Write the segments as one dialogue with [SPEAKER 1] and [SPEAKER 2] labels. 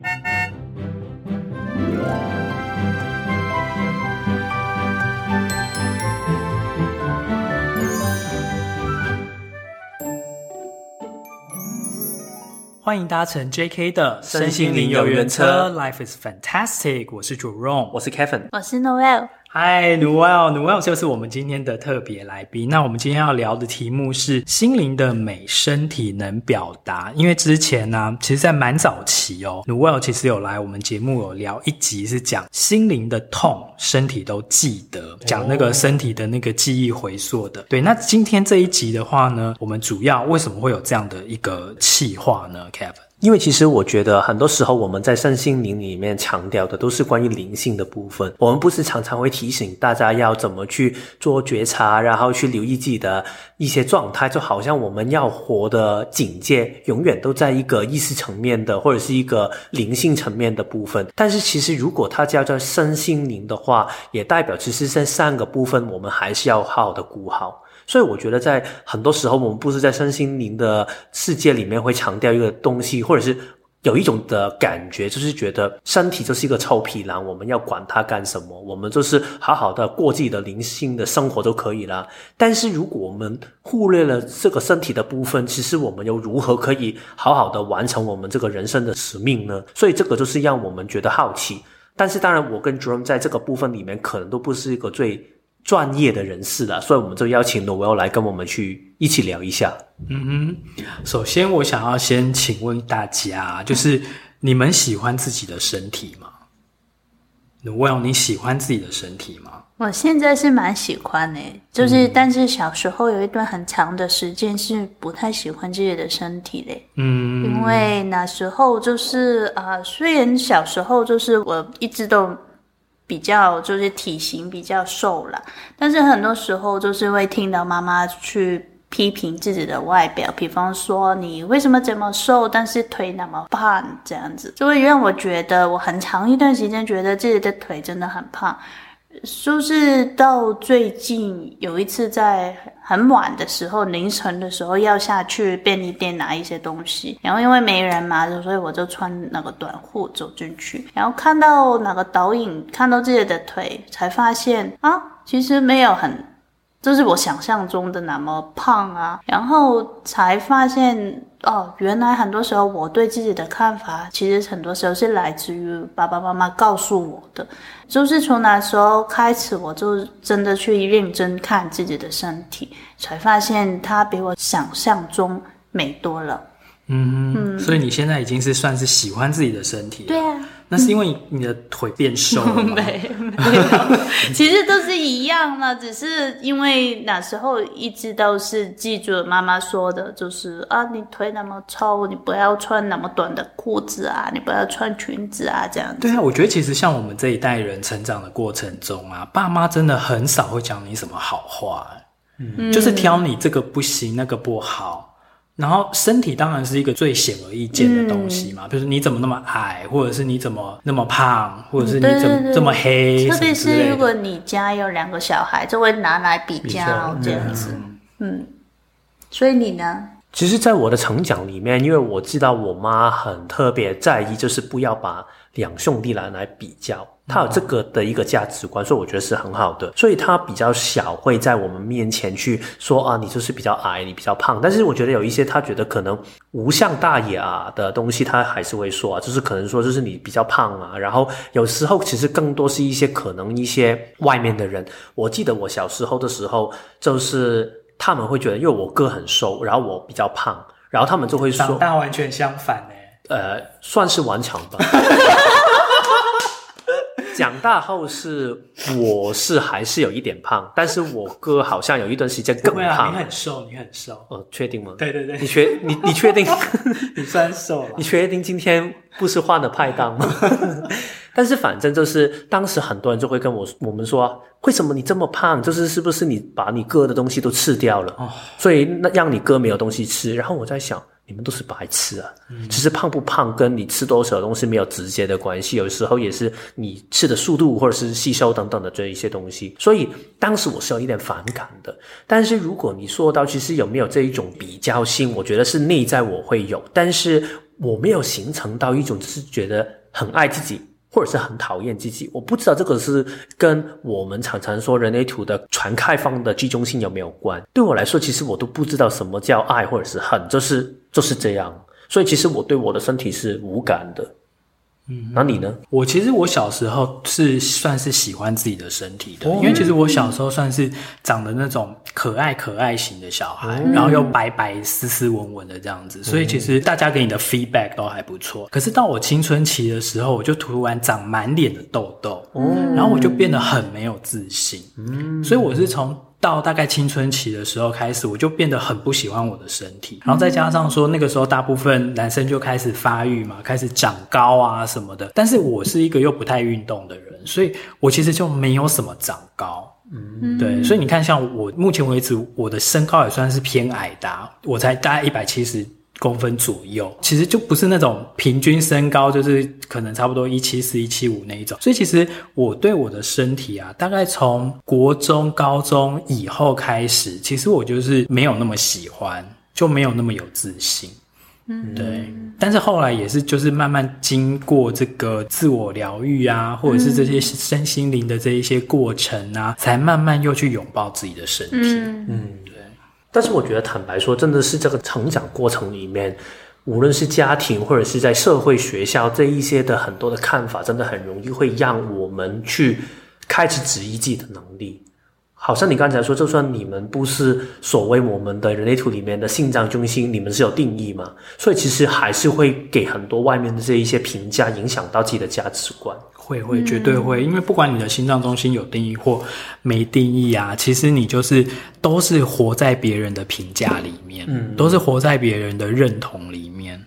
[SPEAKER 1] 欢迎搭乘 JK 的身心灵游园车，Life is fantastic。我是 Jerome，
[SPEAKER 2] 我是 Kevin，
[SPEAKER 3] 我是 Noel。
[SPEAKER 1] 嗨，Noel，Noel 就是我们今天的特别来宾。那我们今天要聊的题目是心灵的美，身体能表达。因为之前呢、啊，其实，在蛮早期哦，Noel 其实有来我们节目有聊一集，是讲心灵的痛，身体都记得，讲那个身体的那个记忆回溯的。对，那今天这一集的话呢，我们主要为什么会有这样的一个企划呢，Kevin？
[SPEAKER 2] 因为其实我觉得很多时候我们在身心灵里面强调的都是关于灵性的部分，我们不是常常会提醒大家要怎么去做觉察，然后去留意自己的一些状态，就好像我们要活的境界永远都在一个意识层面的或者是一个灵性层面的部分。但是其实如果它叫做身心灵的话，也代表其实这三个部分我们还是要好好的顾好。所以我觉得，在很多时候，我们不是在身心灵的世界里面会强调一个东西，或者是有一种的感觉，就是觉得身体就是一个臭皮囊，我们要管它干什么？我们就是好好的过自己的灵性的生活就可以了。但是如果我们忽略了这个身体的部分，其实我们又如何可以好好的完成我们这个人生的使命呢？所以这个就是让我们觉得好奇。但是当然，我跟 Jerome 在这个部分里面可能都不是一个最。专业的人士了，所以我们就邀请 Noel 来跟我们去一起聊一下。
[SPEAKER 1] 嗯哼，首先我想要先请问大家，就是你们喜欢自己的身体吗？Noel，你喜欢自己的身体吗？
[SPEAKER 3] 我现在是蛮喜欢的，就是、嗯、但是小时候有一段很长的时间是不太喜欢自己的身体的。嗯，因为那时候就是啊、呃，虽然小时候就是我一直都。比较就是体型比较瘦了，但是很多时候就是会听到妈妈去批评自己的外表，比方说你为什么这么瘦，但是腿那么胖，这样子就会让我觉得我很长一段时间觉得自己的腿真的很胖。就是到最近有一次在很晚的时候，凌晨的时候要下去便利店拿一些东西，然后因为没人嘛，所以我就穿那个短裤走进去，然后看到那个导影，看到自己的腿，才发现啊，其实没有很。就是我想象中的那么胖啊，然后才发现哦，原来很多时候我对自己的看法，其实很多时候是来自于爸爸妈妈告诉我的。就是从那时候开始，我就真的去认真看自己的身体，才发现它比我想象中美多了。
[SPEAKER 1] 嗯，嗯，所以你现在已经是算是喜欢自己的身体了。
[SPEAKER 3] 对啊。
[SPEAKER 1] 那是因为你的腿变瘦了吗？
[SPEAKER 3] 没没有，其实都是一样的，只是因为那时候一直都是记住妈妈说的，就是啊，你腿那么臭，你不要穿那么短的裤子啊，你不要穿裙子啊，这样子。
[SPEAKER 1] 对啊，我觉得其实像我们这一代人成长的过程中啊，爸妈真的很少会讲你什么好话，嗯，就是挑你这个不行，那个不好。然后身体当然是一个最显而易见的东西嘛，嗯、比如说你怎么那么矮，或者是你怎么那么胖，或者是你怎么
[SPEAKER 3] 对对对
[SPEAKER 1] 这么黑，
[SPEAKER 3] 特别是如果你家有两个小孩，就会拿来比较这样子。嗯，嗯，所以你呢？
[SPEAKER 2] 其实，在我的成长里面，因为我知道我妈很特别在意，就是不要把两兄弟来来比较。他有这个的一个价值观，所以我觉得是很好的。所以他比较小会在我们面前去说啊，你就是比较矮，你比较胖。但是我觉得有一些他觉得可能无伤大雅的东西，他还是会说啊，就是可能说就是你比较胖啊。然后有时候其实更多是一些可能一些外面的人。我记得我小时候的时候，就是他们会觉得，因为我哥很瘦，然后我比较胖，然后他们就会说，
[SPEAKER 1] 长大完全相反呢。
[SPEAKER 2] 呃，算是顽强吧。长大后是，我是还是有一点胖，但是我哥好像有一段时间更胖。
[SPEAKER 1] 啊、你很瘦，你很瘦。
[SPEAKER 2] 哦，确定吗？
[SPEAKER 1] 对对对。
[SPEAKER 2] 你确你你确定？
[SPEAKER 1] 你算瘦了。
[SPEAKER 2] 你确定今天不是换了派档吗？但是反正就是当时很多人就会跟我我们说，为什么你这么胖？就是是不是你把你哥的东西都吃掉了？哦，所以那让你哥没有东西吃。然后我在想。你们都是白痴啊！其实胖不胖跟你吃多少东西没有直接的关系，有时候也是你吃的速度或者是吸收等等的这一些东西。所以当时我是有一点反感的。但是如果你说到其实有没有这一种比较心，我觉得是内在我会有，但是我没有形成到一种就是觉得很爱自己。或者是很讨厌自己，我不知道这个是跟我们常常说人类图的全开放的集中性有没有关。对我来说，其实我都不知道什么叫爱或者是恨，就是就是这样。所以其实我对我的身体是无感的。嗯，那你呢？
[SPEAKER 1] 我其实我小时候是算是喜欢自己的身体的，因为其实我小时候算是长得那种可爱可爱型的小孩，然后又白白斯斯文文的这样子，所以其实大家给你的 feedback 都还不错。可是到我青春期的时候，我就突然长满脸的痘痘，然后我就变得很没有自信。嗯，所以我是从。到大概青春期的时候开始，我就变得很不喜欢我的身体，然后再加上说那个时候大部分男生就开始发育嘛，开始长高啊什么的，但是我是一个又不太运动的人，所以我其实就没有什么长高，嗯，对，所以你看，像我目前为止，我的身高也算是偏矮的，我才大概一百七十。公分左右，其实就不是那种平均身高，就是可能差不多一七四、一七五那一种。所以其实我对我的身体啊，大概从国中、高中以后开始，其实我就是没有那么喜欢，就没有那么有自信。嗯，对。但是后来也是，就是慢慢经过这个自我疗愈啊，或者是这些身心灵的这一些过程啊，才慢慢又去拥抱自己的身体。嗯。嗯
[SPEAKER 2] 但是我觉得，坦白说，真的是这个成长过程里面，无论是家庭或者是在社会、学校这一些的很多的看法，真的很容易会让我们去开始质疑自己的能力。好像你刚才说，就算你们不是所谓我们的人类图里面的心脏中心，你们是有定义嘛？所以其实还是会给很多外面的这一些评价影响到自己的价值观。
[SPEAKER 1] 会会绝对会，因为不管你的心脏中心有定义或没定义啊，其实你就是都是活在别人的评价里面，嗯，都是活在别人的认同里面。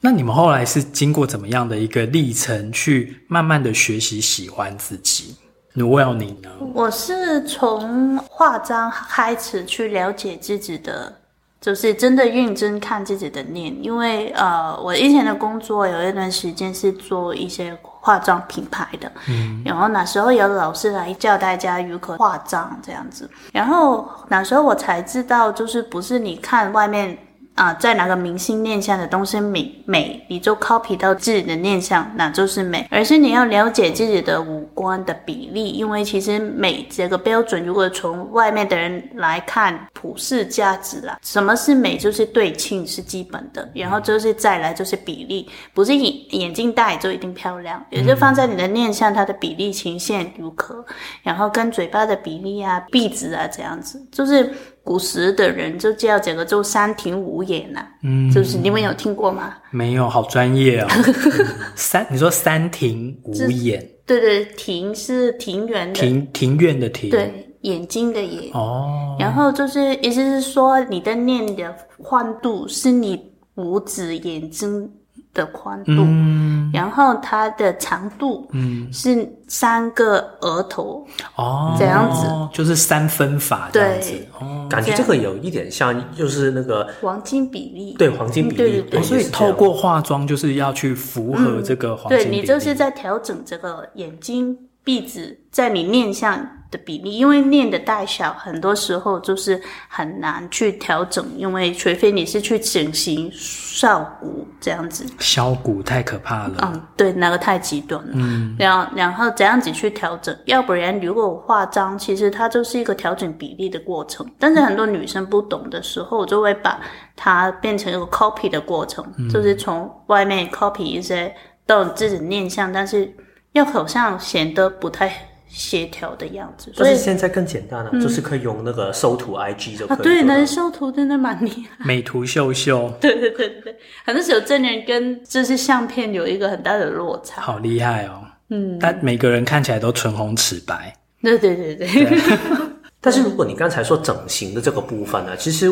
[SPEAKER 1] 那你们后来是经过怎么样的一个历程，去慢慢的学习喜欢自己？Noelle 你呢？
[SPEAKER 3] 我是从化妆开始去了解自己的，就是真的认真看自己的脸，因为呃，我以前的工作有一段时间是做一些。化妆品牌的，嗯，然后那时候有老师来教大家如何化妆这样子，然后那时候我才知道，就是不是你看外面。啊，在哪个明星面相的东西美美，你就 copy 到自己的面相，那就是美。而是你要了解自己的五官的比例，因为其实美这个标准，如果从外面的人来看，普世价值啦，什么是美？就是对称是基本的，然后就是再来就是比例，不是眼眼镜戴就一定漂亮，也就放在你的面相，它的比例呈现如何，然后跟嘴巴的比例啊、鼻子啊这样子，就是。古时的人就叫整个，就三庭五眼呐、啊，嗯，就是你们有听过吗？
[SPEAKER 1] 没有，好专业哦。嗯、三，你说三庭五眼，
[SPEAKER 3] 对对，庭是庭园的。
[SPEAKER 1] 庭，庭院的庭，
[SPEAKER 3] 对，眼睛的眼。哦，然后就是意思是说，你的念的宽度是你五指眼睛的宽度，嗯，然后它的长度，嗯，是三个额头，哦，这样子，
[SPEAKER 1] 就是三分法这样子，哦，
[SPEAKER 2] 感觉这个有一点像，就是那个
[SPEAKER 3] 黄金比例，
[SPEAKER 2] 对，黄金比例，对，对，对，
[SPEAKER 1] 对，所以透过化妆就是要去符合这个黄金比例，
[SPEAKER 3] 对，你就是在调整这个眼睛。鼻子在你面相的比例，因为面的大小很多时候就是很难去调整，因为除非你是去整形削骨这样子，
[SPEAKER 1] 削骨太可怕了。
[SPEAKER 3] 嗯，对，那个太极端了。嗯，然后然后怎样子去调整，要不然如果我化妆，其实它就是一个调整比例的过程。但是很多女生不懂的时候，就会把它变成一个 copy 的过程，嗯、就是从外面 copy 一些到自己面相，但是。又好像显得不太协调的样子，
[SPEAKER 2] 所以现在更简单了，嗯、就是可以用那个修图 IG 就可以。啊，
[SPEAKER 3] 对，能修图真的蛮厉害。
[SPEAKER 1] 美图秀秀。
[SPEAKER 3] 对对对对，很多时候真人跟这些相片有一个很大的落差。
[SPEAKER 1] 好厉害哦！嗯，但每个人看起来都唇红齿白。
[SPEAKER 3] 对对对对。对
[SPEAKER 2] 但是如果你刚才说整形的这个部分呢，其实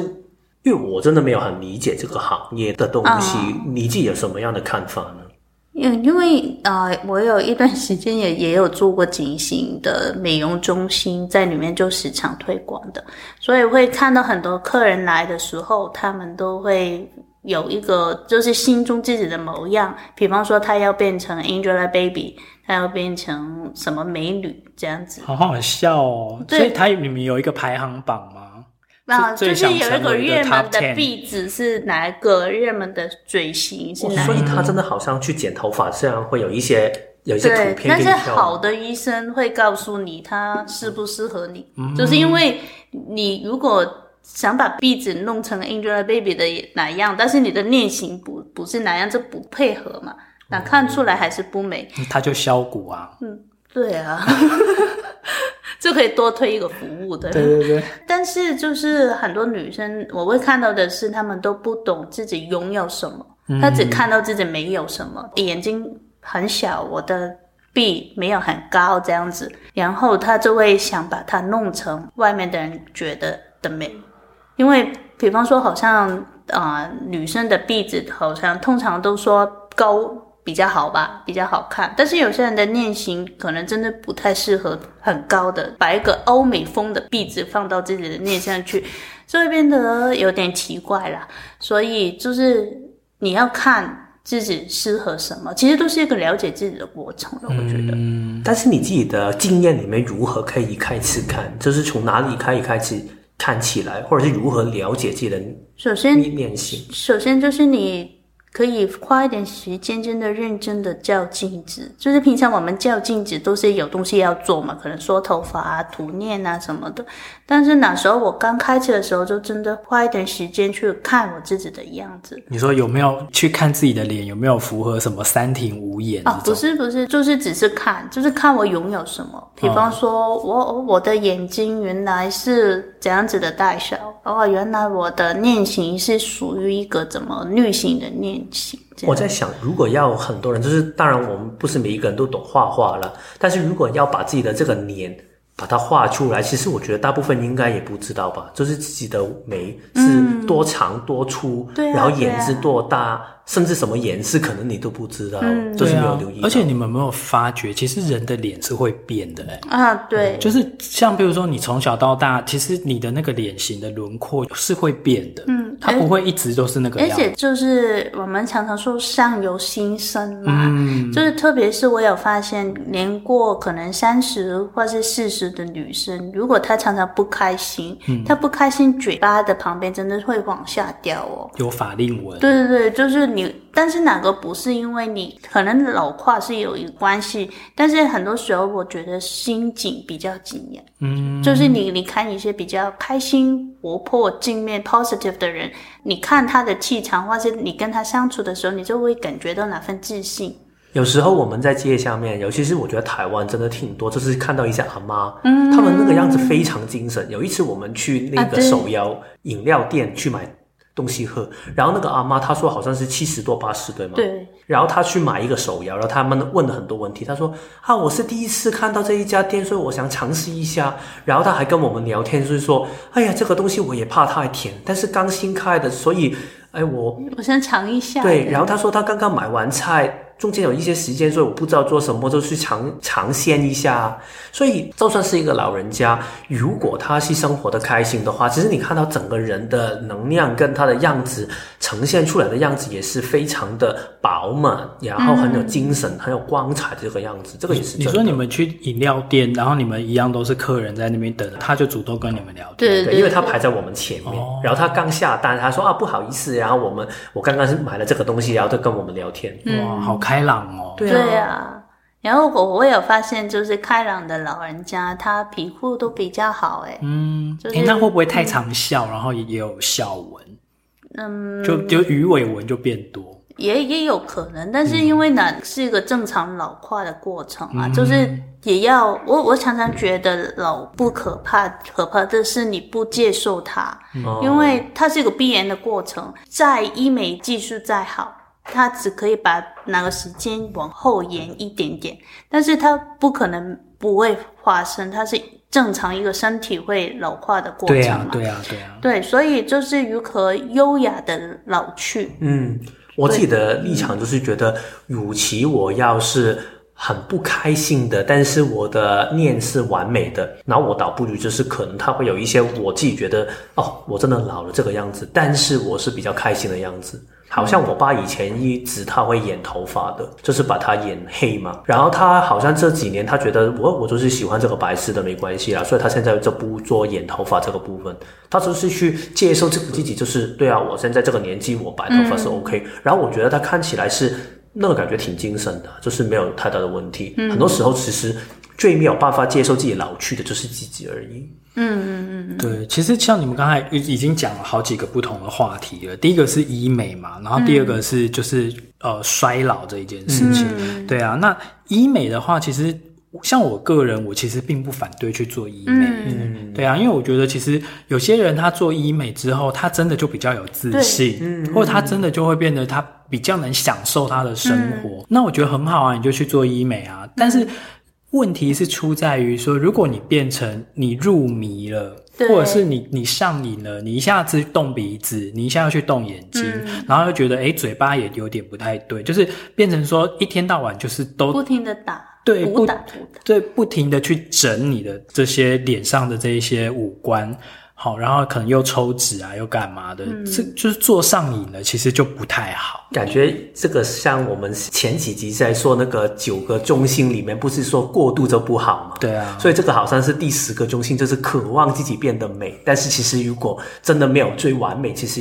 [SPEAKER 2] 因为我真的没有很理解这个行业的东西，嗯、你自己有什么样的看法呢？
[SPEAKER 3] 因因为呃，我有一段时间也也有做过整形的美容中心，在里面就时常推广的，所以会看到很多客人来的时候，他们都会有一个就是心中自己的模样，比方说他要变成 Angelababy，他要变成什么美女这样子。
[SPEAKER 1] 好好笑哦！对所以他里面有一个排行榜吗？
[SPEAKER 3] 啊，就是有一个热门的壁纸是哪一个热门的嘴型是哪一个？
[SPEAKER 2] 所以他真的好像去剪头发，这样会有一些有一些图片。
[SPEAKER 3] 但是好的医生会告诉你他适不适合你，嗯、就是因为你如果想把壁纸弄成 Angelababy 的哪样，但是你的脸型不不是哪样，就不配合嘛，那看出来还是不美。
[SPEAKER 1] 他就削骨啊。
[SPEAKER 3] 嗯，对啊。就可以多推一个服务的，
[SPEAKER 1] 对 对对。
[SPEAKER 3] 但是就是很多女生，我会看到的是，她们都不懂自己拥有什么，她只看到自己没有什么，眼睛很小，我的臂没有很高这样子，然后她就会想把它弄成外面的人觉得的美，因为比方说，好像啊、呃，女生的臂子好像通常都说高。比较好吧，比较好看。但是有些人的念型可能真的不太适合很高的，把一个欧美风的壁纸放到自己的念上去，就会变得有点奇怪啦。所以就是你要看自己适合什么，其实都是一个了解自己的过程的。我觉得。
[SPEAKER 2] 嗯，但是你自己的经验里面如何可以开始看？就是从哪里可以开始看起来，或者是如何了解自己的
[SPEAKER 3] 首先？首先就是你。可以花一点时间，真的认真的照镜子。就是平常我们照镜子都是有东西要做嘛，可能梳头发啊、涂面啊什么的。但是那时候我刚开始的时候，就真的花一点时间去看我自己的样子。
[SPEAKER 1] 你说有没有去看自己的脸有没有符合什么三庭五眼？
[SPEAKER 3] 啊，不是不是，就是只是看，就是看我拥有什么。比方说我我的眼睛原来是这样子的大小，哦，原来我的脸型是属于一个怎么女性的脸。
[SPEAKER 2] 我在想，如果要很多人，就是当然我们不是每一个人都懂画画了，但是如果要把自己的这个脸把它画出来，其实我觉得大部分应该也不知道吧，就是自己的眉是多长多粗，嗯、然后眼是多大。甚至什么颜色可能你都不知道，嗯、就是没有留意、啊。
[SPEAKER 1] 而且你们有没有发觉，其实人的脸是会变的哎。
[SPEAKER 3] 啊，对，
[SPEAKER 1] 就是像比如说你从小到大，其实你的那个脸型的轮廓是会变的。嗯，它不会一直都是那个样子。
[SPEAKER 3] 而且就是我们常常说相由心生嘛，嗯，就是特别是我有发现，年过可能三十或是四十的女生，如果她常常不开心，嗯，她不开心，嘴巴的旁边真的会往下掉哦，
[SPEAKER 1] 有法令纹。
[SPEAKER 3] 对对对，就是。你但是哪个不是因为你可能老化是有一个关系，但是很多时候我觉得心境比较紧呀，嗯，就是你你看一些比较开心、活泼、正面、positive 的人，你看他的气场，或是你跟他相处的时候，你就会感觉到那份自信。
[SPEAKER 2] 有时候我们在街下面，尤其是我觉得台湾真的挺多，就是看到一些阿妈，嗯，他们那个样子非常精神。有一次我们去那个手摇饮料店去买。东西喝，然后那个阿妈她说好像是七十多八十对吗？
[SPEAKER 3] 对。
[SPEAKER 2] 然后她去买一个手摇，然后他们问了很多问题。她说啊，我是第一次看到这一家店，所以我想尝试一下。然后她还跟我们聊天，就是说，哎呀，这个东西我也怕太甜，但是刚新开的，所以哎我
[SPEAKER 3] 我先尝一下。
[SPEAKER 2] 对。然后她说她刚刚买完菜。中间有一些时间，所以我不知道做什么，就去尝尝鲜一下。所以就算是一个老人家，如果他是生活的开心的话，其实你看到整个人的能量跟他的样子呈现出来的样子也是非常的饱满，然后很有精神、嗯、很有光彩的这个样子。这个也是。你
[SPEAKER 1] 说你们去饮料店，然后你们一样都是客人在那边等，他就主动跟你们聊天。
[SPEAKER 3] 对对，对，
[SPEAKER 2] 因为他排在我们前面，哦、然后他刚下单，他说啊不好意思，然后我们我刚刚是买了这个东西，然后他跟我们聊天。
[SPEAKER 1] 哇，好开。开朗哦，
[SPEAKER 3] 对啊，对啊，然后我我有发现，就是开朗的老人家，他皮肤都比较好，哎，
[SPEAKER 1] 嗯，就是诶，那会不会太常笑，嗯、然后也也有笑纹？嗯，就就鱼尾纹就变多，
[SPEAKER 3] 也也有可能，但是因为呢，是一个正常老化的过程啊，嗯、就是也要我我常常觉得老不可怕，可怕的是你不接受它，嗯、因为它是一个必然的过程，在医美技术再好。它只可以把那个时间往后延一点点，但是它不可能不会发生，它是正常一个身体会老化的过程嘛。
[SPEAKER 1] 对啊，对啊，对啊。
[SPEAKER 3] 对，所以就是如何优雅的老去。
[SPEAKER 2] 嗯，我自己的立场就是觉得，与其我要是。很不开心的，但是我的念是完美的，然后我倒不如就是可能他会有一些我自己觉得哦，我真的老了这个样子，但是我是比较开心的样子。好像我爸以前一直他会染头发的，就是把它染黑嘛。然后他好像这几年他觉得我我就是喜欢这个白色的没关系啦，所以他现在就不做染头发这个部分，他就是去接受这个自己就是对啊，我现在这个年纪我白头发是 OK，然后我觉得他看起来是那个感觉挺精神的，就是没有太大的问题。嗯，很多时候其实最没有办法接受自己老去的就是自己而已。
[SPEAKER 3] 嗯嗯嗯，
[SPEAKER 1] 对，其实像你们刚才已经讲了好几个不同的话题了。第一个是医美嘛，然后第二个是就是、嗯、呃衰老这一件事情。嗯、对啊，那医美的话，其实像我个人，我其实并不反对去做医美。嗯，对啊，因为我觉得其实有些人他做医美之后，他真的就比较有自信，嗯，或者他真的就会变得他比较能享受他的生活。嗯、那我觉得很好啊，你就去做医美啊，但是。问题是出在于说，如果你变成你入迷了，或者是你你上瘾了，你一下子动鼻子，你一下要去动眼睛，嗯、然后又觉得诶嘴巴也有点不太对，就是变成说一天到晚就是都
[SPEAKER 3] 不停的打，
[SPEAKER 1] 对，不对，不停的去整你的这些脸上的这一些五官。好，然后可能又抽脂啊，又干嘛的？嗯、这就是做上瘾了，其实就不太好。
[SPEAKER 2] 感觉这个像我们前几集在说那个九个中心里面，不是说过度就不好吗？
[SPEAKER 1] 对啊。
[SPEAKER 2] 所以这个好像是第十个中心，就是渴望自己变得美。但是其实如果真的没有最完美，其实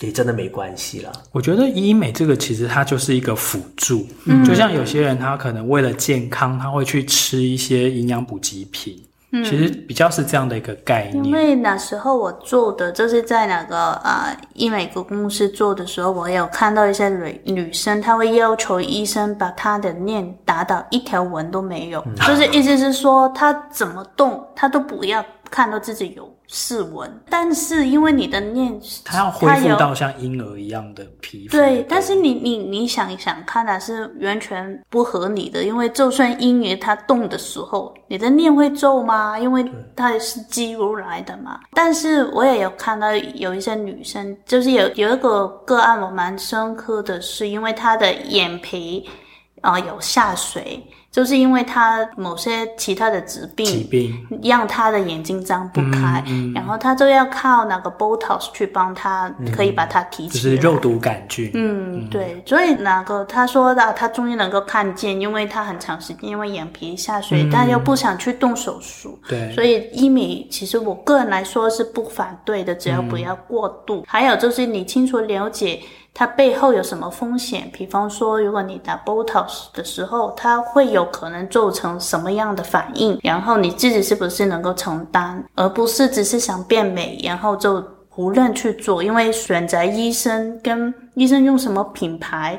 [SPEAKER 2] 也真的没关系了。
[SPEAKER 1] 我觉得医美这个其实它就是一个辅助，嗯，就像有些人他可能为了健康，他会去吃一些营养补给品。嗯，其实比较是这样的一个概念。
[SPEAKER 3] 因为那时候我做的就是在那个呃医美个公司做的时候，我有看到一些女女生，她会要求医生把她的脸打到一条纹都没有，嗯，就是意思是说她怎么动，她都不要看到自己有。是纹，但是因为你的念，
[SPEAKER 1] 它要恢复到像婴儿一样的皮肤。
[SPEAKER 3] 对，但是你你你想一想看，它是完全不合理的。因为就算婴儿他动的时候，你的念会皱吗？因为它是肌肉来的嘛。但是我也有看到有一些女生，就是有有一个个案我蛮深刻的是，因为她的眼皮啊、呃、有下垂。就是因为他某些其他的疾病，疾病让他的眼睛张不开，嗯嗯、然后他就要靠那个 Botox 去帮他，可以把它提起来。
[SPEAKER 1] 就是肉毒杆菌。
[SPEAKER 3] 嗯，对。所以那个他说的，他终于能够看见，因为他很长时间因为眼皮下垂，嗯、但又不想去动手术。
[SPEAKER 1] 对。
[SPEAKER 3] 所以医美其实我个人来说是不反对的，只要不要过度。嗯、还有就是你清楚了解。它背后有什么风险？比方说，如果你打 Botox 的时候，它会有有可能做成什么样的反应？然后你自己是不是能够承担，而不是只是想变美，然后就胡乱去做？因为选择医生跟医生用什么品牌。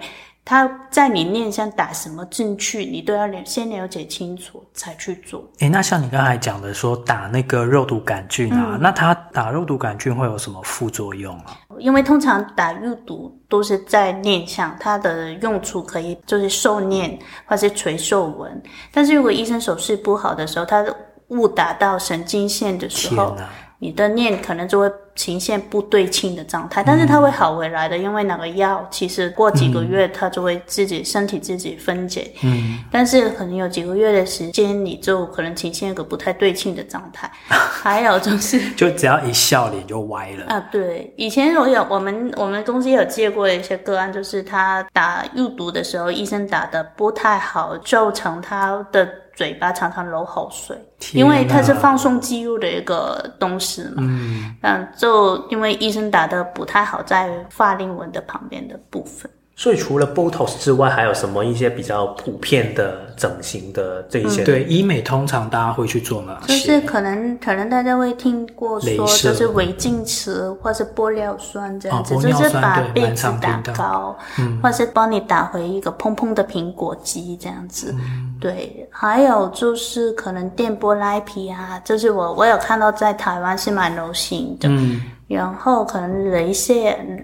[SPEAKER 3] 他在你脸上打什么进去，你都要先了解清楚才去做。
[SPEAKER 1] 诶，那像你刚才讲的说打那个肉毒杆菌啊，嗯、那他打肉毒杆菌会有什么副作用啊？
[SPEAKER 3] 因为通常打肉毒都是在脸上，它的用处可以就是瘦脸或是垂皱纹。但是如果医生手势不好的时候，他误打到神经线的时候。你的念可能就会呈现不对称的状态，但是它会好回来的，因为那个药其实过几个月它就会自己身体自己分解。嗯，但是可能有几个月的时间，你就可能呈现一个不太对称的状态。还有就是，
[SPEAKER 1] 就只要一笑脸就歪了
[SPEAKER 3] 啊！对，以前我有我们我们公司有接过一些个案，就是他打入毒的时候，医生打的不太好，造成他的。嘴巴常常流口水，因为它是放松肌肉的一个东西嘛。嗯，嗯，就因为医生打的不太好，在法令纹的旁边的部分。
[SPEAKER 2] 所以除了 Botox 之外，还有什么一些比较普遍的整形的这一些？
[SPEAKER 1] 嗯、对，医美通常大家会去做哪些？
[SPEAKER 3] 就是可能可能大家会听过说，就是微晶瓷或是玻尿酸这样子，哦、就是把鼻子打高，嗯、或是帮你打回一个砰砰的苹果肌这样子。嗯、对，还有就是可能电波拉皮啊，就是我我有看到在台湾是蛮流行的。嗯，然后可能雷射，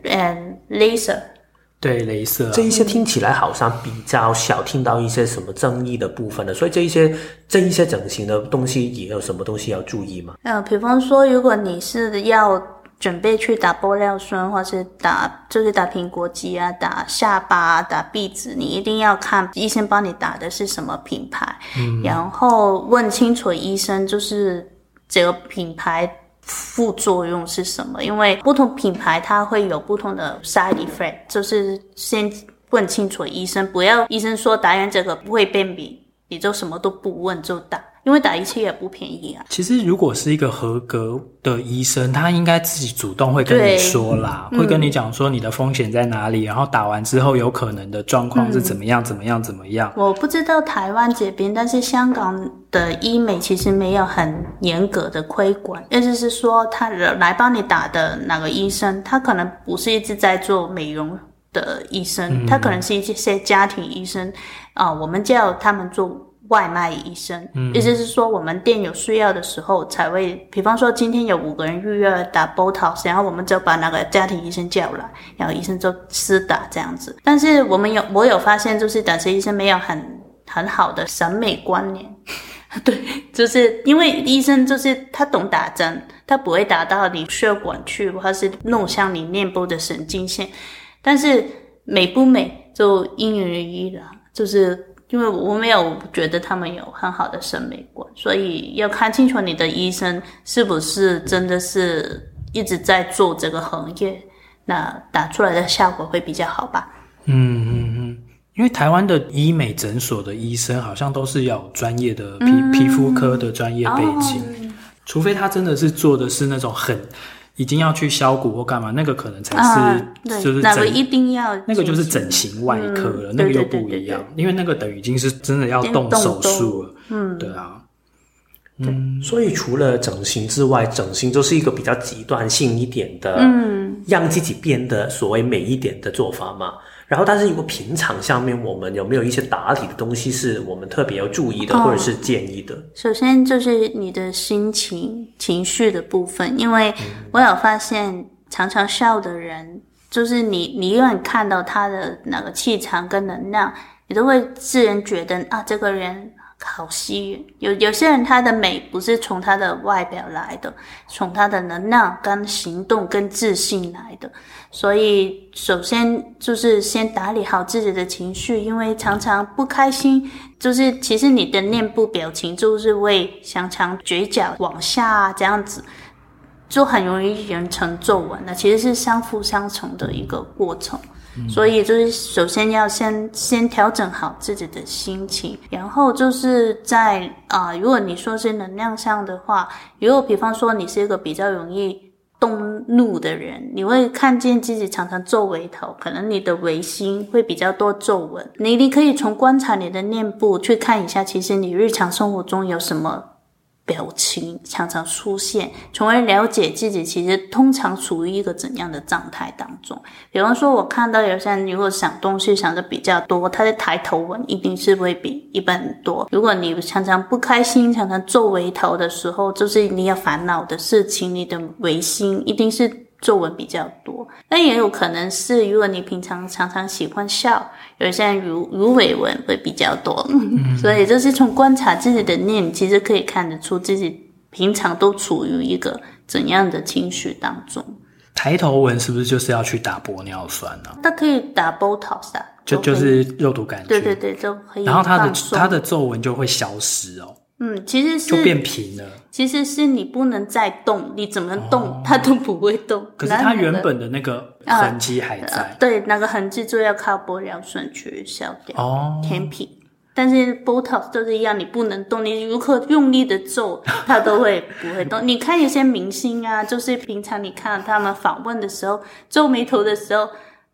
[SPEAKER 3] 嗯，laser。
[SPEAKER 1] 对，镭射
[SPEAKER 2] 这一些听起来好像比较少听到一些什么争议的部分的，所以这一些这一些整形的东西也有什么东西要注意吗？
[SPEAKER 3] 嗯，比方说，如果你是要准备去打玻尿酸，或是打就是打苹果肌啊，打下巴啊，打鼻子，你一定要看医生帮你打的是什么品牌，嗯，然后问清楚医生就是这个品牌副作用是什么，因为不同品牌它会有不同的 side effect，就是先问清楚医生，不要医生说打完这个不会便秘，你就什么都不问就打。因为打一次也不便宜啊。其
[SPEAKER 1] 实，如果是一个合格的医生，他应该自己主动会跟你说啦，会跟你讲说你的风险在哪里，嗯、然后打完之后有可能的状况是怎么样，嗯、怎么样，怎么样。
[SPEAKER 3] 我不知道台湾这边，但是香港的医美其实没有很严格的规管，意思是说，他来帮你打的那个医生，他可能不是一直在做美容的医生，嗯、他可能是一些家庭医生啊、呃，我们叫他们做。外卖医生，意思是说，我们店有需要的时候才会，比方说今天有五个人预约打 Botox，然后我们就把那个家庭医生叫来，然后医生就施打这样子。但是我们有，我有发现，就是打车医生没有很 很好的审美观念，对，就是因为医生就是他懂打针，他不会打到你血管去，或是弄向你面部的神经线，但是美不美就因人而异了，就是。因为我没有觉得他们有很好的审美观，所以要看清楚你的医生是不是真的是一直在做这个行业，那打出来的效果会比较好吧。
[SPEAKER 1] 嗯嗯嗯，因为台湾的医美诊所的医生好像都是要有专业的皮、嗯、皮肤科的专业背景，哦、除非他真的是做的是那种很。已经要去削骨或干嘛，那个可能才是，啊、就是
[SPEAKER 3] 那个一定要，
[SPEAKER 1] 那个就是整形外科了，嗯、那个又不一样，对对。对对，因为那个等于已经是真的要动手术了，嗯，对啊，
[SPEAKER 2] 嗯，所以除了整形之外，整形就是一个比较极端性一点的，嗯，让自己变得所谓美一点的做法嘛。然后，但是如果平常上面我们有没有一些打理的东西是我们特别要注意的，或者是建议的？
[SPEAKER 3] 首先就是你的心情、情绪的部分，因为我有发现，常常笑的人，就是你，你永远看到他的那个气场跟能量，你都会自然觉得啊，这个人。好吸引，有有些人他的美不是从他的外表来的，从他的能量跟行动跟自信来的。所以首先就是先打理好自己的情绪，因为常常不开心，就是其实你的面部表情就是会常常嘴角往下这样子，就很容易形成皱纹。那其实是相辅相成的一个过程。所以就是首先要先先调整好自己的心情，然后就是在啊、呃，如果你说是能量上的话，如果比方说你是一个比较容易动怒的人，你会看见自己常常皱眉头，可能你的眉心会比较多皱纹。你你可以从观察你的面部去看一下，其实你日常生活中有什么。表情常常出现，从而了解自己其实通常处于一个怎样的状态当中。比方说，我看到有些人如果想东西想的比较多，他的抬头纹一定是会比一般多。如果你常常不开心、常常皱眉头的时候，就是你要烦恼的事情，你的眉心一定是皱纹比较多。那也有可能是，如果你平常常常喜欢笑。有些人鱼鱼尾纹会比较多，嗯、所以就是从观察自己的念，其实可以看得出自己平常都处于一个怎样的情绪当中。
[SPEAKER 1] 抬头纹是不是就是要去打玻尿酸呢、啊？
[SPEAKER 3] 它可以打 Botox 啊，
[SPEAKER 1] 就就是肉毒杆菌，
[SPEAKER 3] 对对对，就可以。
[SPEAKER 1] 然后它的它的皱纹就会消失哦。
[SPEAKER 3] 嗯，其实是
[SPEAKER 1] 就变平了。
[SPEAKER 3] 其实是你不能再动，你怎么动、哦、它都不会动。
[SPEAKER 1] 可是它原本的那个痕迹还在。
[SPEAKER 3] 啊、对，那个痕迹就要靠玻尿酸去消掉。哦，填平。但是 Botox 就是一样，你不能动，你如何用力的皱，它都会不会动。你看有些明星啊，就是平常你看他们访问的时候，皱眉头的时候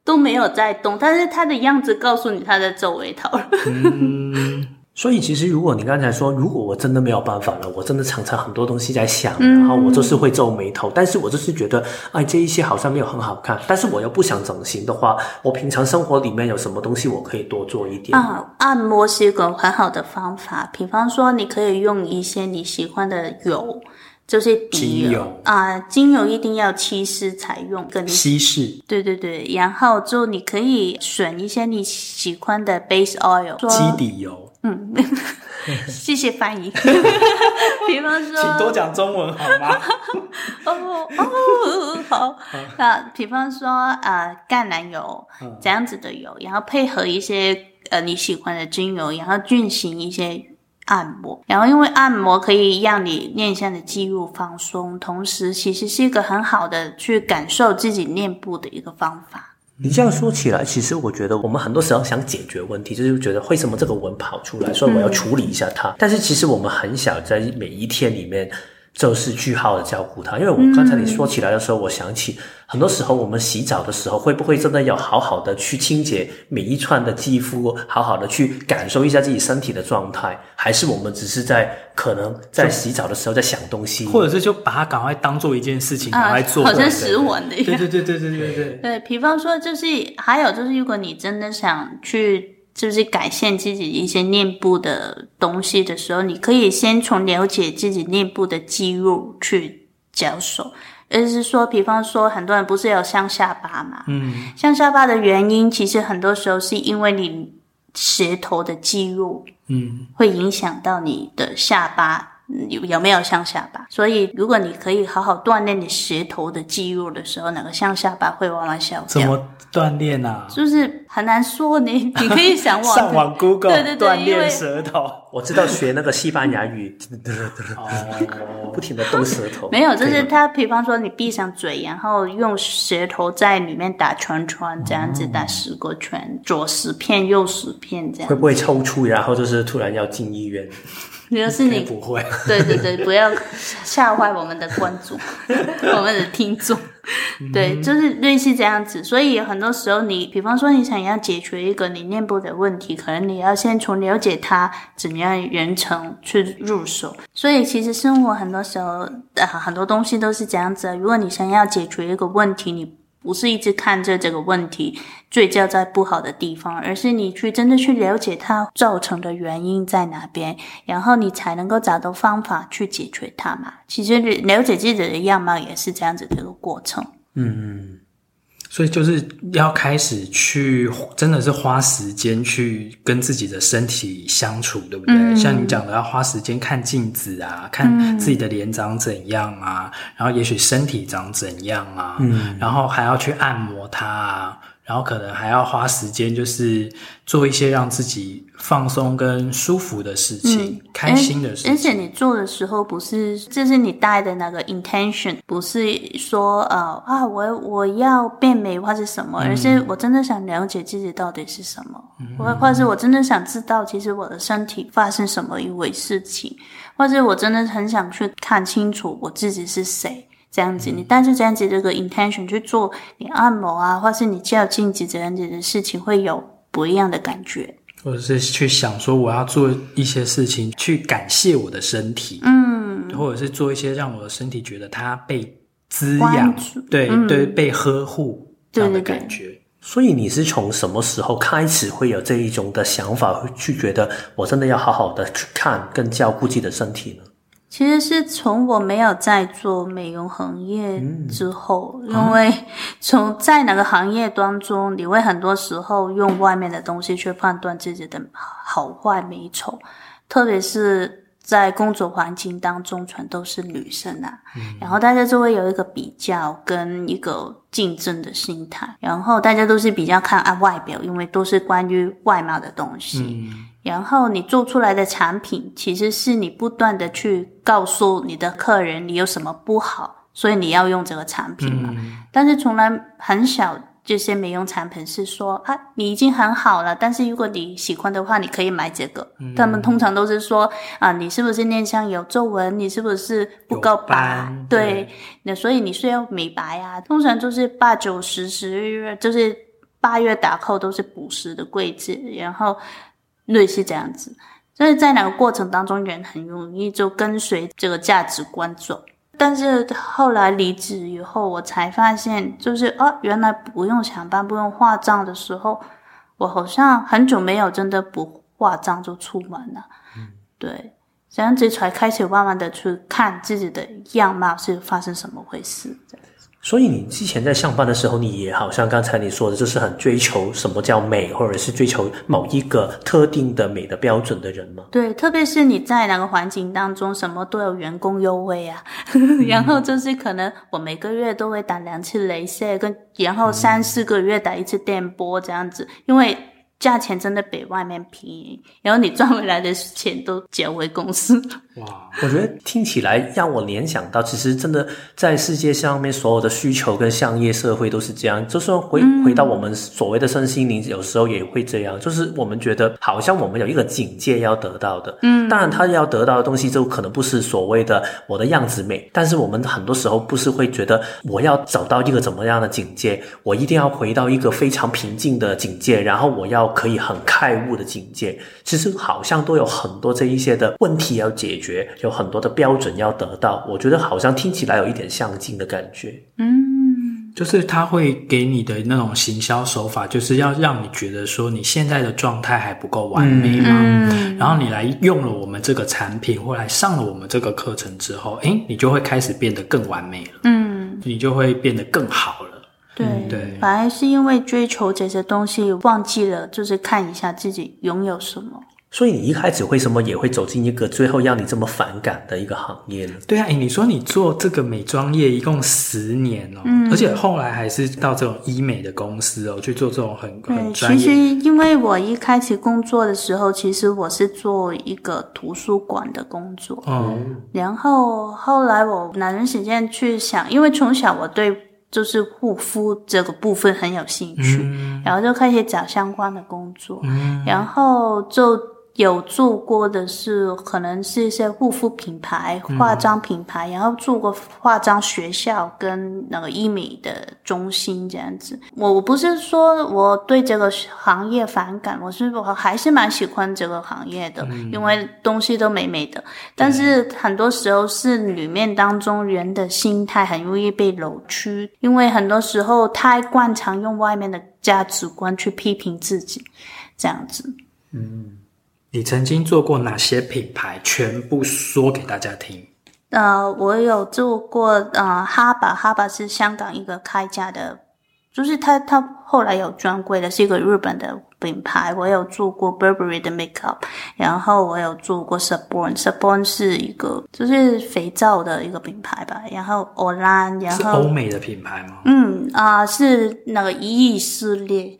[SPEAKER 3] 都没有在动，但是他的样子告诉你他在皱眉头。
[SPEAKER 2] 嗯所以，其实如果你刚才说，如果我真的没有办法了，我真的常常很多东西在想，嗯、然后我就是会皱眉头，但是我就是觉得，哎，这一些好像没有很好看，但是我又不想整形的话，我平常生活里面有什么东西我可以多做一点？
[SPEAKER 3] 啊，按摩是一个很好的方法，比方说，你可以用一些你喜欢的油。就是底油，
[SPEAKER 1] 油。
[SPEAKER 3] 啊，精油一定要稀释才用，跟
[SPEAKER 1] 稀释，
[SPEAKER 3] 对对对，然后就你可以选一些你喜欢的 base oil，
[SPEAKER 1] 基底油，
[SPEAKER 3] 嗯，谢谢翻译，比方说，
[SPEAKER 1] 请多讲中文好吗？
[SPEAKER 3] 哦哦，好，那比方说呃，橄榄油这样子的油，然后配合一些呃你喜欢的精油，然后进行一些。按摩，然后因为按摩可以让你面向的肌肉放松，同时其实是一个很好的去感受自己面部的一个方法。
[SPEAKER 2] 你这样说起来，其实我觉得我们很多时候想解决问题，就是觉得为什么这个文跑出来，所以我要处理一下它。嗯、但是其实我们很想在每一天里面。就是句号的照顾它，因为我刚才你说起来的时候，嗯、我想起很多时候我们洗澡的时候，会不会真的要好好的去清洁每一串的肌肤，好好的去感受一下自己身体的状态，还是我们只是在可能在洗澡的时候在想东西，
[SPEAKER 1] 或者是就把它赶快当做一件事情赶快做，
[SPEAKER 3] 好像食玩的一样。
[SPEAKER 1] 对对对对对对对。
[SPEAKER 3] 对，比方说，就是还有就是，如果你真的想去。就是改善自己一些面部的东西的时候，你可以先从了解自己面部的肌肉去着手。而是说，比方说，很多人不是有上下巴嘛？嗯，上下巴的原因，其实很多时候是因为你舌头的肌肉，嗯，会影响到你的下巴。有有没有向下巴？所以如果你可以好好锻炼你舌头的肌肉的时候，那个向下巴会慢慢消掉。
[SPEAKER 1] 怎么锻炼啊？
[SPEAKER 3] 就是很难说，你 你可以想往
[SPEAKER 1] 上网 Google
[SPEAKER 3] 对对对
[SPEAKER 1] 锻炼舌头。
[SPEAKER 2] 我知道学那个西班牙语，不停的动舌头。
[SPEAKER 3] 没有，就是他，比方说你闭上嘴，然后用舌头在里面打圈圈，这样子打十个圈，左十片，右十片，这样。
[SPEAKER 2] 会不会抽搐？然后就是突然要进医院？
[SPEAKER 3] 就是你
[SPEAKER 1] 不会，
[SPEAKER 3] 对对对，不要吓坏我们的观众，我们的听众，对，就是类似这样子。所以很多时候你，你比方说你想要解决一个你面部的问题，可能你要先从了解它怎么样源成去入手。所以其实生活很多时候，呃，很多东西都是这样子。如果你想要解决一个问题，你不是一直看着这个问题，聚焦在不好的地方，而是你去真的去了解它造成的原因在哪边，然后你才能够找到方法去解决它嘛。其实了解自己的样貌也是这样子的一个过程。
[SPEAKER 1] 嗯。所以就是要开始去，真的是花时间去跟自己的身体相处，对不对？嗯、像你讲的，要花时间看镜子啊，看自己的脸长怎样啊，嗯、然后也许身体长怎样啊，嗯，然后还要去按摩它啊。然后可能还要花时间，就是做一些让自己放松跟舒服的事情，嗯、开心的事情。
[SPEAKER 3] 而且你做的时候，不是就是你带的那个 intention，不是说呃啊，我我要变美或者什么，而是我真的想了解自己到底是什么，或、嗯、或者是我真的想知道，其实我的身体发生什么一回事情，或者我真的很想去看清楚我自己是谁。这样子，你带着这样子这个 intention 去做你按摩啊，或是你照镜子这样子的事情，会有不一样的感觉。
[SPEAKER 1] 或者是去想说，我要做一些事情去感谢我的身体，嗯，或者是做一些让我的身体觉得它被滋养，对、嗯、对，被呵护这样的感觉。对对对。
[SPEAKER 2] 所以你是从什么时候开始会有这一种的想法，去觉得我真的要好好的去看跟照顾自己的身体呢？
[SPEAKER 3] 其实是从我没有在做美容行业之后，嗯、因为从在哪个行业当中，你会很多时候用外面的东西去判断自己的好坏美丑，特别是在工作环境当中，全都是女生啊，嗯、然后大家就会有一个比较跟一个竞争的心态，然后大家都是比较看啊外表，因为都是关于外貌的东西。嗯然后你做出来的产品，其实是你不断的去告诉你的客人你有什么不好，所以你要用这个产品嘛。嗯、但是从来很少这些美容产品是说啊，你已经很好了，但是如果你喜欢的话，你可以买这个。嗯、他们通常都是说啊，你是不是脸上有皱纹？你是不是不够白？对，那所以你需要美白啊。通常就是八九十十月，就是八月打扣都是补湿的季节，然后。类似这样子，所以在哪个过程当中，人很容易就跟随这个价值观走。但是后来离职以后，我才发现，就是哦，原来不用上班、不用化妆的时候，我好像很久没有真的不化妆就出门了。嗯，对，这样子才开始慢慢的去看自己的样貌是发生什么回事。
[SPEAKER 2] 所以你之前在上班的时候，你也好像刚才你说的，就是很追求什么叫美，或者是追求某一个特定的美的标准的人吗？
[SPEAKER 3] 对，特别是你在哪个环境当中，什么都有员工优惠啊，嗯、然后就是可能我每个月都会打两次镭射，跟然后三四个月打一次电波这样子，因为。价钱真的比外面便宜，然后你赚回来的钱都交回公司。
[SPEAKER 2] 哇，我觉得听起来让我联想到，其实真的在世界上面所有的需求跟商业社会都是这样。就是说回回到我们所谓的身心灵，有时候也会这样，就是我们觉得好像我们有一个警戒要得到的。嗯，当然他要得到的东西就可能不是所谓的我的样子美，但是我们很多时候不是会觉得我要找到一个怎么样的警戒，我一定要回到一个非常平静的警戒，然后我要。可以很开悟的境界，其实好像都有很多这一些的问题要解决，有很多的标准要得到。我觉得好像听起来有一点相近的感觉。
[SPEAKER 1] 嗯，就是他会给你的那种行销手法，就是要让你觉得说你现在的状态还不够完美嘛。嗯，然后你来用了我们这个产品，或来上了我们这个课程之后，诶，你就会开始变得更完美了。嗯，你就会变得更好了。
[SPEAKER 3] 对、嗯、对，反而是因为追求这些东西，忘记了就是看一下自己拥有什么。
[SPEAKER 2] 所以你一开始为什么也会走进一个最后让你这么反感的一个行业呢？
[SPEAKER 1] 对啊，诶，你说你做这个美妆业一共十年哦，嗯，而且后来还是到这种医美的公司哦去做这种很很专业。
[SPEAKER 3] 其实因为我一开始工作的时候，其实我是做一个图书馆的工作，嗯，然后后来我哪段时间去想，因为从小我对。就是护肤这个部分很有兴趣，嗯、然后就开始找相关的工作，嗯、然后就。有做过的是，可能是一些护肤品牌、化妆品牌，嗯、然后做过化妆学校跟那个医美的中心这样子。我我不是说我对这个行业反感，我是我还是蛮喜欢这个行业的，嗯、因为东西都美美的。但是很多时候是里面当中人的心态很容易被扭曲，因为很多时候太惯常用外面的价值观去批评自己，这样子。
[SPEAKER 1] 嗯。你曾经做过哪些品牌？全部说给大家听。
[SPEAKER 3] 呃，我有做过，呃，哈巴，哈巴是香港一个开价的，就是他他后来有专柜的，是一个日本的品牌。我有做过 Burberry 的 makeup，然后我有做过 Saborn，Saborn 是一个就是肥皂的一个品牌吧。然后 Olan，然后
[SPEAKER 1] 是欧美的品牌吗？
[SPEAKER 3] 嗯啊、呃，是那个以色列。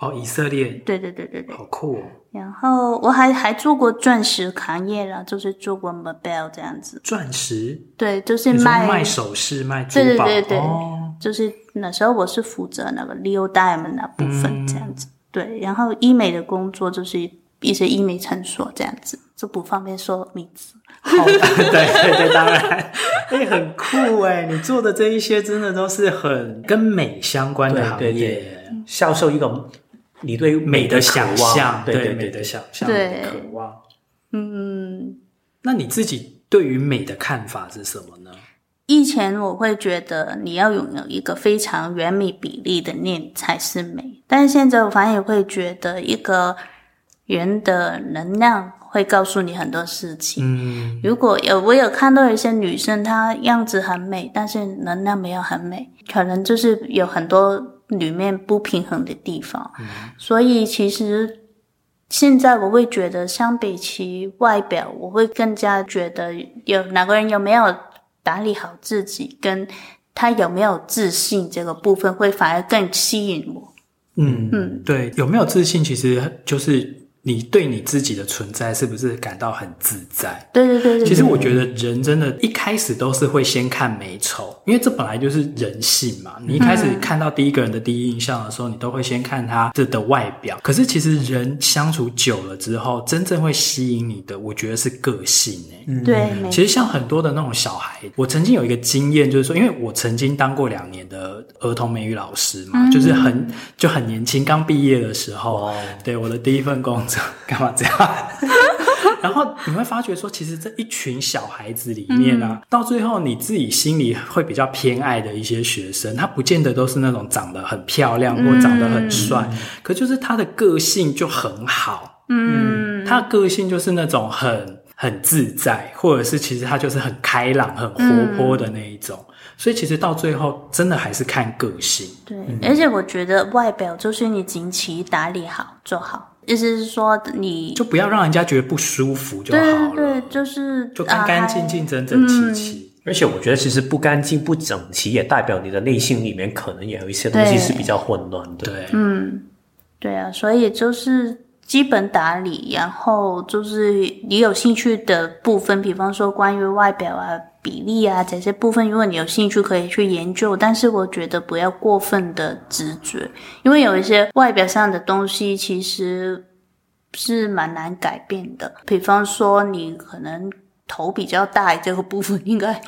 [SPEAKER 1] 哦，以色列。
[SPEAKER 3] 对对对对对，
[SPEAKER 1] 好酷哦。
[SPEAKER 3] 然后我还还做过钻石行业了，就是做过 Mabel 这样子。
[SPEAKER 1] 钻石？
[SPEAKER 3] 对，就是卖
[SPEAKER 1] 卖首饰、卖珠宝。
[SPEAKER 3] 对对对对，
[SPEAKER 1] 哦、
[SPEAKER 3] 就是那时候我是负责那个 Leo Diamond 那部分这样子。嗯、对，然后医美的工作就是一些医美诊所这样子，就不方便说名字。
[SPEAKER 1] 好，对对对，当然，哎，很酷哎，你做的这一些真的都是很跟美相关的行业，对对对，
[SPEAKER 2] 销售一个。你对美的想象，
[SPEAKER 1] 对对美的想象，对渴望，嗯，那你自己对于美的看法是什么呢？
[SPEAKER 3] 以前我会觉得你要拥有一个非常完美比例的念才是美，但是现在我反而会觉得一个人的能量会告诉你很多事情。嗯，如果有我有看到一些女生，她样子很美，但是能量没有很美，可能就是有很多。里面不平衡的地方，嗯、所以其实现在我会觉得，相比起外表，我会更加觉得有哪个人有没有打理好自己，跟他有没有自信这个部分，会反而更吸引我。
[SPEAKER 1] 嗯嗯，对，有没有自信，其实就是。你对你自己的存在是不是感到很自在？
[SPEAKER 3] 对对对对。
[SPEAKER 1] 其实我觉得人真的，一开始都是会先看美丑，因为这本来就是人性嘛。你一开始看到第一个人的第一印象的时候，你都会先看他这的外表。可是其实人相处久了之后，真正会吸引你的，我觉得是个性诶。
[SPEAKER 3] 对。
[SPEAKER 1] 其实像很多的那种小孩，我曾经有一个经验，就是说，因为我曾经当过两年的儿童美语老师嘛，就是很就很年轻，刚毕业的时候，对我的第一份工作。干嘛这样？然后你会发觉说，其实这一群小孩子里面啊，嗯、到最后你自己心里会比较偏爱的一些学生，他不见得都是那种长得很漂亮或长得很帅，嗯、可就是他的个性就很好。嗯，他的个性就是那种很很自在，或者是其实他就是很开朗、很活泼的那一种。嗯、所以其实到最后，真的还是看个性。
[SPEAKER 3] 对，嗯、而且我觉得外表就是你整齐打理好就好，意思是说你
[SPEAKER 1] 就不要让人家觉得不舒服就好了。
[SPEAKER 3] 对，对，就是
[SPEAKER 1] 就干干净净、整整齐齐。嗯、
[SPEAKER 2] 而且我觉得，其实不干净、不整齐，也代表你的内心里面可能也有一些东西是比较混乱的。
[SPEAKER 1] 对，
[SPEAKER 3] 嗯，对啊，所以就是。基本打理，然后就是你有兴趣的部分，比方说关于外表啊、比例啊这些部分，如果你有兴趣可以去研究，但是我觉得不要过分的直觉，因为有一些外表上的东西其实是蛮难改变的。比方说你可能头比较大，这个部分应该。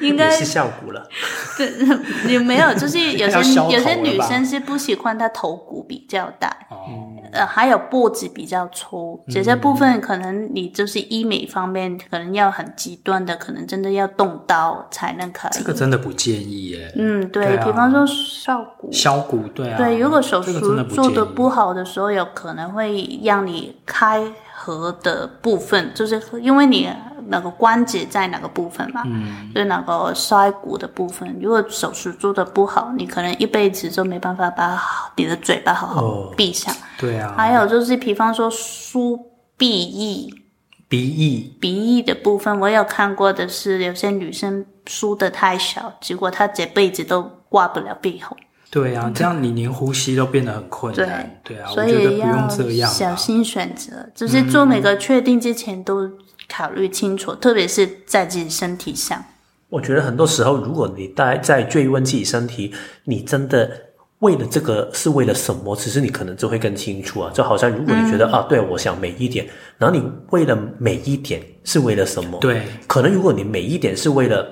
[SPEAKER 3] 应该
[SPEAKER 2] 是效果了，
[SPEAKER 3] 对，也没有，就是 有些有些女生是不喜欢她头骨比较大，哦、呃，还有脖子比较粗，这些部分可能你就是医美方面可能要很极端的，可能真的要动刀才能可以。
[SPEAKER 1] 这个真的不建议耶。
[SPEAKER 3] 嗯，对，对啊、比方说削骨，
[SPEAKER 1] 削骨，对啊，
[SPEAKER 3] 对，如果手术做的不好的时候，有可能会让你开合的部分，就是因为你。那个关节在哪个部分嘛？嗯，就是那个腮骨的部分。如果手术做的不好，你可能一辈子就没办法把你的嘴巴好好闭上。哦、
[SPEAKER 1] 对啊。
[SPEAKER 3] 还有就是，比方说梳鼻翼，
[SPEAKER 1] 鼻翼，
[SPEAKER 3] 鼻翼的部分，我有看过的是，有些女生梳的太小，结果她这辈子都挂不了鼻孔。
[SPEAKER 1] 对啊，这样你连呼吸都变得很困难。对，对啊，
[SPEAKER 3] 所以要小心选择，就是做每个确定之前都。考虑清楚，特别是在自己身体上。
[SPEAKER 2] 我觉得很多时候，如果你在在追问自己身体，你真的为了这个是为了什么？其实你可能就会更清楚啊。就好像如果你觉得、嗯、啊，对，我想美一点，然后你为了美一点是为了什么？
[SPEAKER 1] 对，
[SPEAKER 2] 可能如果你美一点是为了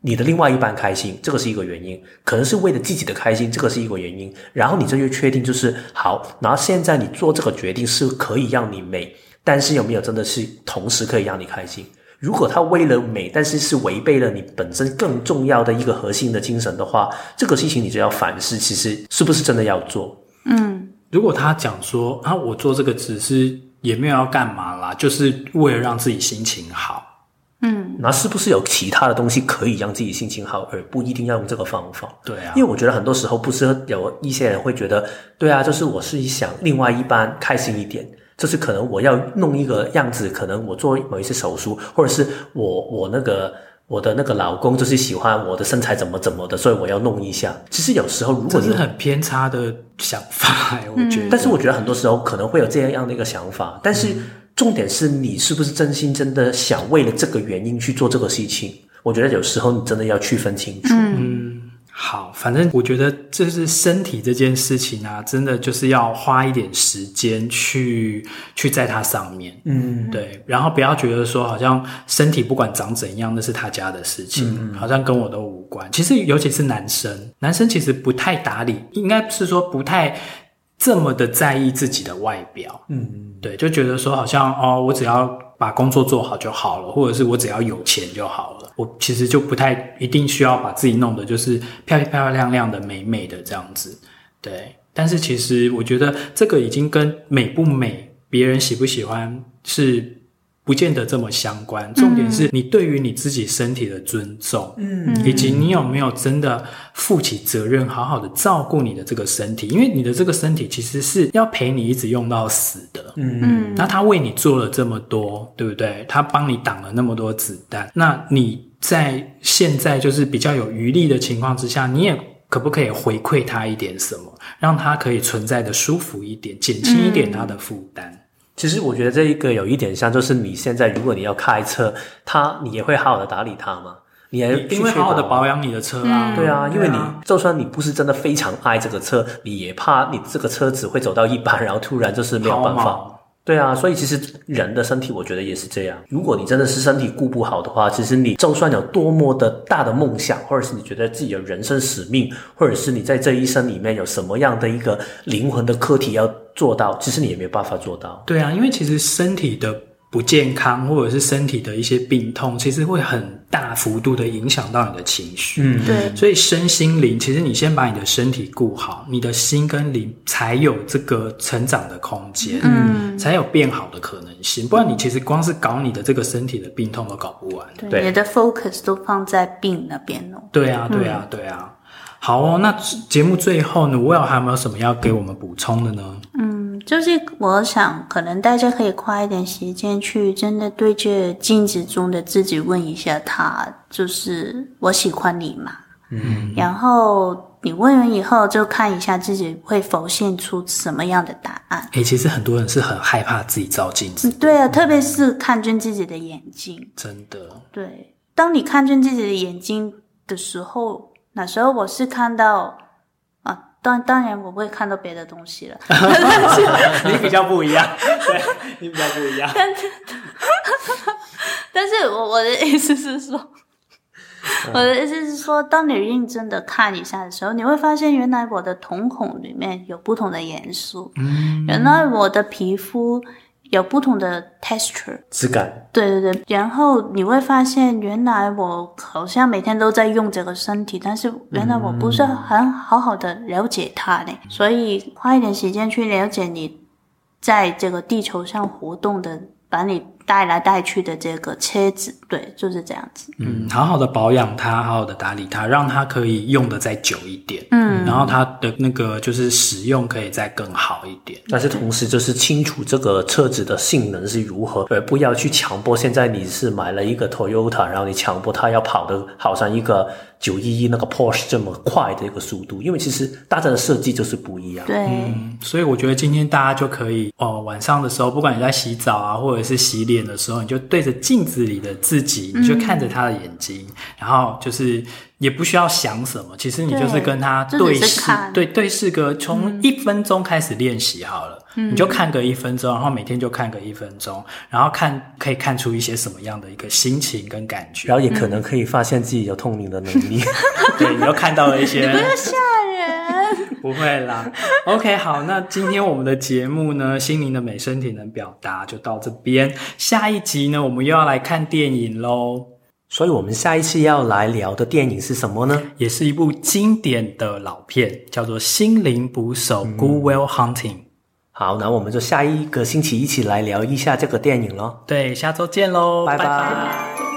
[SPEAKER 2] 你的另外一半开心，这个是一个原因；可能是为了自己的开心，这个是一个原因。然后你这就确定就是好，然后现在你做这个决定是可以让你美。但是有没有真的是同时可以让你开心？如果他为了美，但是是违背了你本身更重要的一个核心的精神的话，这个事情你就要反思，其实是不是真的要做？
[SPEAKER 3] 嗯，
[SPEAKER 1] 如果他讲说啊，我做这个只是也没有要干嘛啦，就是为了让自己心情好。
[SPEAKER 3] 嗯，
[SPEAKER 2] 那是不是有其他的东西可以让自己心情好，而不一定要用这个方法？
[SPEAKER 1] 对啊，
[SPEAKER 2] 因为我觉得很多时候不是有一些人会觉得，对啊，就是我是想另外一半开心一点。就是可能我要弄一个样子，可能我做某一次手术，或者是我我那个我的那个老公就是喜欢我的身材怎么怎么的，所以我要弄一下。其实有时候如果
[SPEAKER 1] 这是很偏差的想法，我觉得。
[SPEAKER 2] 但是我觉得很多时候可能会有这样样的一个想法，但是重点是你是不是真心真的想为了这个原因去做这个事情？我觉得有时候你真的要区分清楚。
[SPEAKER 1] 嗯。好，反正我觉得这是身体这件事情啊，真的就是要花一点时间去去在它上面，
[SPEAKER 2] 嗯，
[SPEAKER 1] 对，然后不要觉得说好像身体不管长怎样，那是他家的事情，嗯，好像跟我都无关。其实尤其是男生，男生其实不太打理，应该是说不太这么的在意自己的外表，
[SPEAKER 2] 嗯，
[SPEAKER 1] 对，就觉得说好像哦，我只要。把工作做好就好了，或者是我只要有钱就好了。我其实就不太一定需要把自己弄得就是漂漂亮亮的、美美的这样子。对，但是其实我觉得这个已经跟美不美、别人喜不喜欢是。不见得这么相关，重点是你对于你自己身体的尊重，
[SPEAKER 2] 嗯，
[SPEAKER 1] 以及你有没有真的负起责任，好好的照顾你的这个身体，因为你的这个身体其实是要陪你一直用到死的，
[SPEAKER 2] 嗯，
[SPEAKER 1] 那他为你做了这么多，对不对？他帮你挡了那么多子弹，那你在现在就是比较有余力的情况之下，你也可不可以回馈他一点什么，让他可以存在的舒服一点，减轻一点他的负担。嗯
[SPEAKER 2] 其实我觉得这一个有一点像，就是你现在如果你要开车，他你也会好好的打理它吗？你也
[SPEAKER 1] 会好好的保养你的车啊。
[SPEAKER 2] 对啊，因为你就算你不是真的非常爱这个车，你也怕你这个车子会走到一半，然后突然就是没有办法。对啊，所以其实人的身体，我觉得也是这样。如果你真的是身体顾不好的话，其实你就算有多么的大的梦想，或者是你觉得自己的人生使命，或者是你在这一生里面有什么样的一个灵魂的课题要做到，其实你也没有办法做到。
[SPEAKER 1] 对啊，因为其实身体的不健康或者是身体的一些病痛，其实会很大幅度的影响到你的情绪。
[SPEAKER 3] 嗯，对。
[SPEAKER 1] 所以身心灵，其实你先把你的身体顾好，你的心跟灵才有这个成长的空间，嗯，才有变好的可能性。不然你其实光是搞你的这个身体的病痛都搞不完。
[SPEAKER 3] 对，对你的 focus 都放在病那边哦。
[SPEAKER 1] 对啊，对啊，对啊。好哦，那节目最后呢，Will 还有没有什么要给我们补充的呢？
[SPEAKER 3] 嗯。就是我想，可能大家可以花一点时间去真的对着镜子中的自己问一下他，就是我喜欢你吗？嗯，然后你问完以后，就看一下自己会浮现出什么样的答案。
[SPEAKER 1] 诶、欸，其实很多人是很害怕自己照镜子。
[SPEAKER 3] 对啊，特别是看见自己的眼睛。
[SPEAKER 1] 真的。
[SPEAKER 3] 对，当你看见自己的眼睛的时候，那时候我是看到啊。当当然，我不会看到别的东西了。
[SPEAKER 1] 你比较不一样，对，你比较不一样。
[SPEAKER 3] 但是，但是我我的意思是说，我的意思是说，当你认真的看一下的时候，你会发现，原来我的瞳孔里面有不同的元素。嗯，原来我的皮肤。有不同的 texture
[SPEAKER 2] 质感，
[SPEAKER 3] 对对对，然后你会发现，原来我好像每天都在用这个身体，但是原来我不是很好好的了解它呢。嗯、所以花一点时间去了解你在这个地球上活动的，把你。带来带去的这个车子，对，就是这样子。
[SPEAKER 1] 嗯，好好的保养它，好好的打理它，让它可以用的再久一点。嗯，然后它的那个就是使用可以再更好一点。
[SPEAKER 2] 但是同时就是清楚这个车子的性能是如何，而不要去强迫。现在你是买了一个 Toyota，然后你强迫它要跑的好像一个九一一那个 Porsche 这么快的一个速度，因为其实大家的设计就是不一样。
[SPEAKER 3] 对，
[SPEAKER 1] 嗯，所以我觉得今天大家就可以哦，晚上的时候，不管你在洗澡啊，或者是洗脸。的时候，你就对着镜子里的自己，你就看着他的眼睛，嗯、然后就是也不需要想什么，其实你就是跟他对视，对对视个从一分钟开始练习好了，嗯、你就看个一分钟，然后每天就看个一分钟，然后看可以看出一些什么样的一个心情跟感觉，
[SPEAKER 2] 然后也可能可以发现自己有通灵的能力，
[SPEAKER 1] 对，你又看到了一些。
[SPEAKER 3] 不
[SPEAKER 1] 会啦，OK，好，那今天我们的节目呢，心灵的美，身体能表达，就到这边。下一集呢，我们又要来看电影喽。
[SPEAKER 2] 所以，我们下一次要来聊的电影是什么呢？
[SPEAKER 1] 也是一部经典的老片，叫做《心灵捕手》Good Will Hunting。
[SPEAKER 2] 好，那我们就下一个星期一起来聊一下这个电影喽。
[SPEAKER 1] 对，下周见喽，
[SPEAKER 2] 拜拜。拜拜。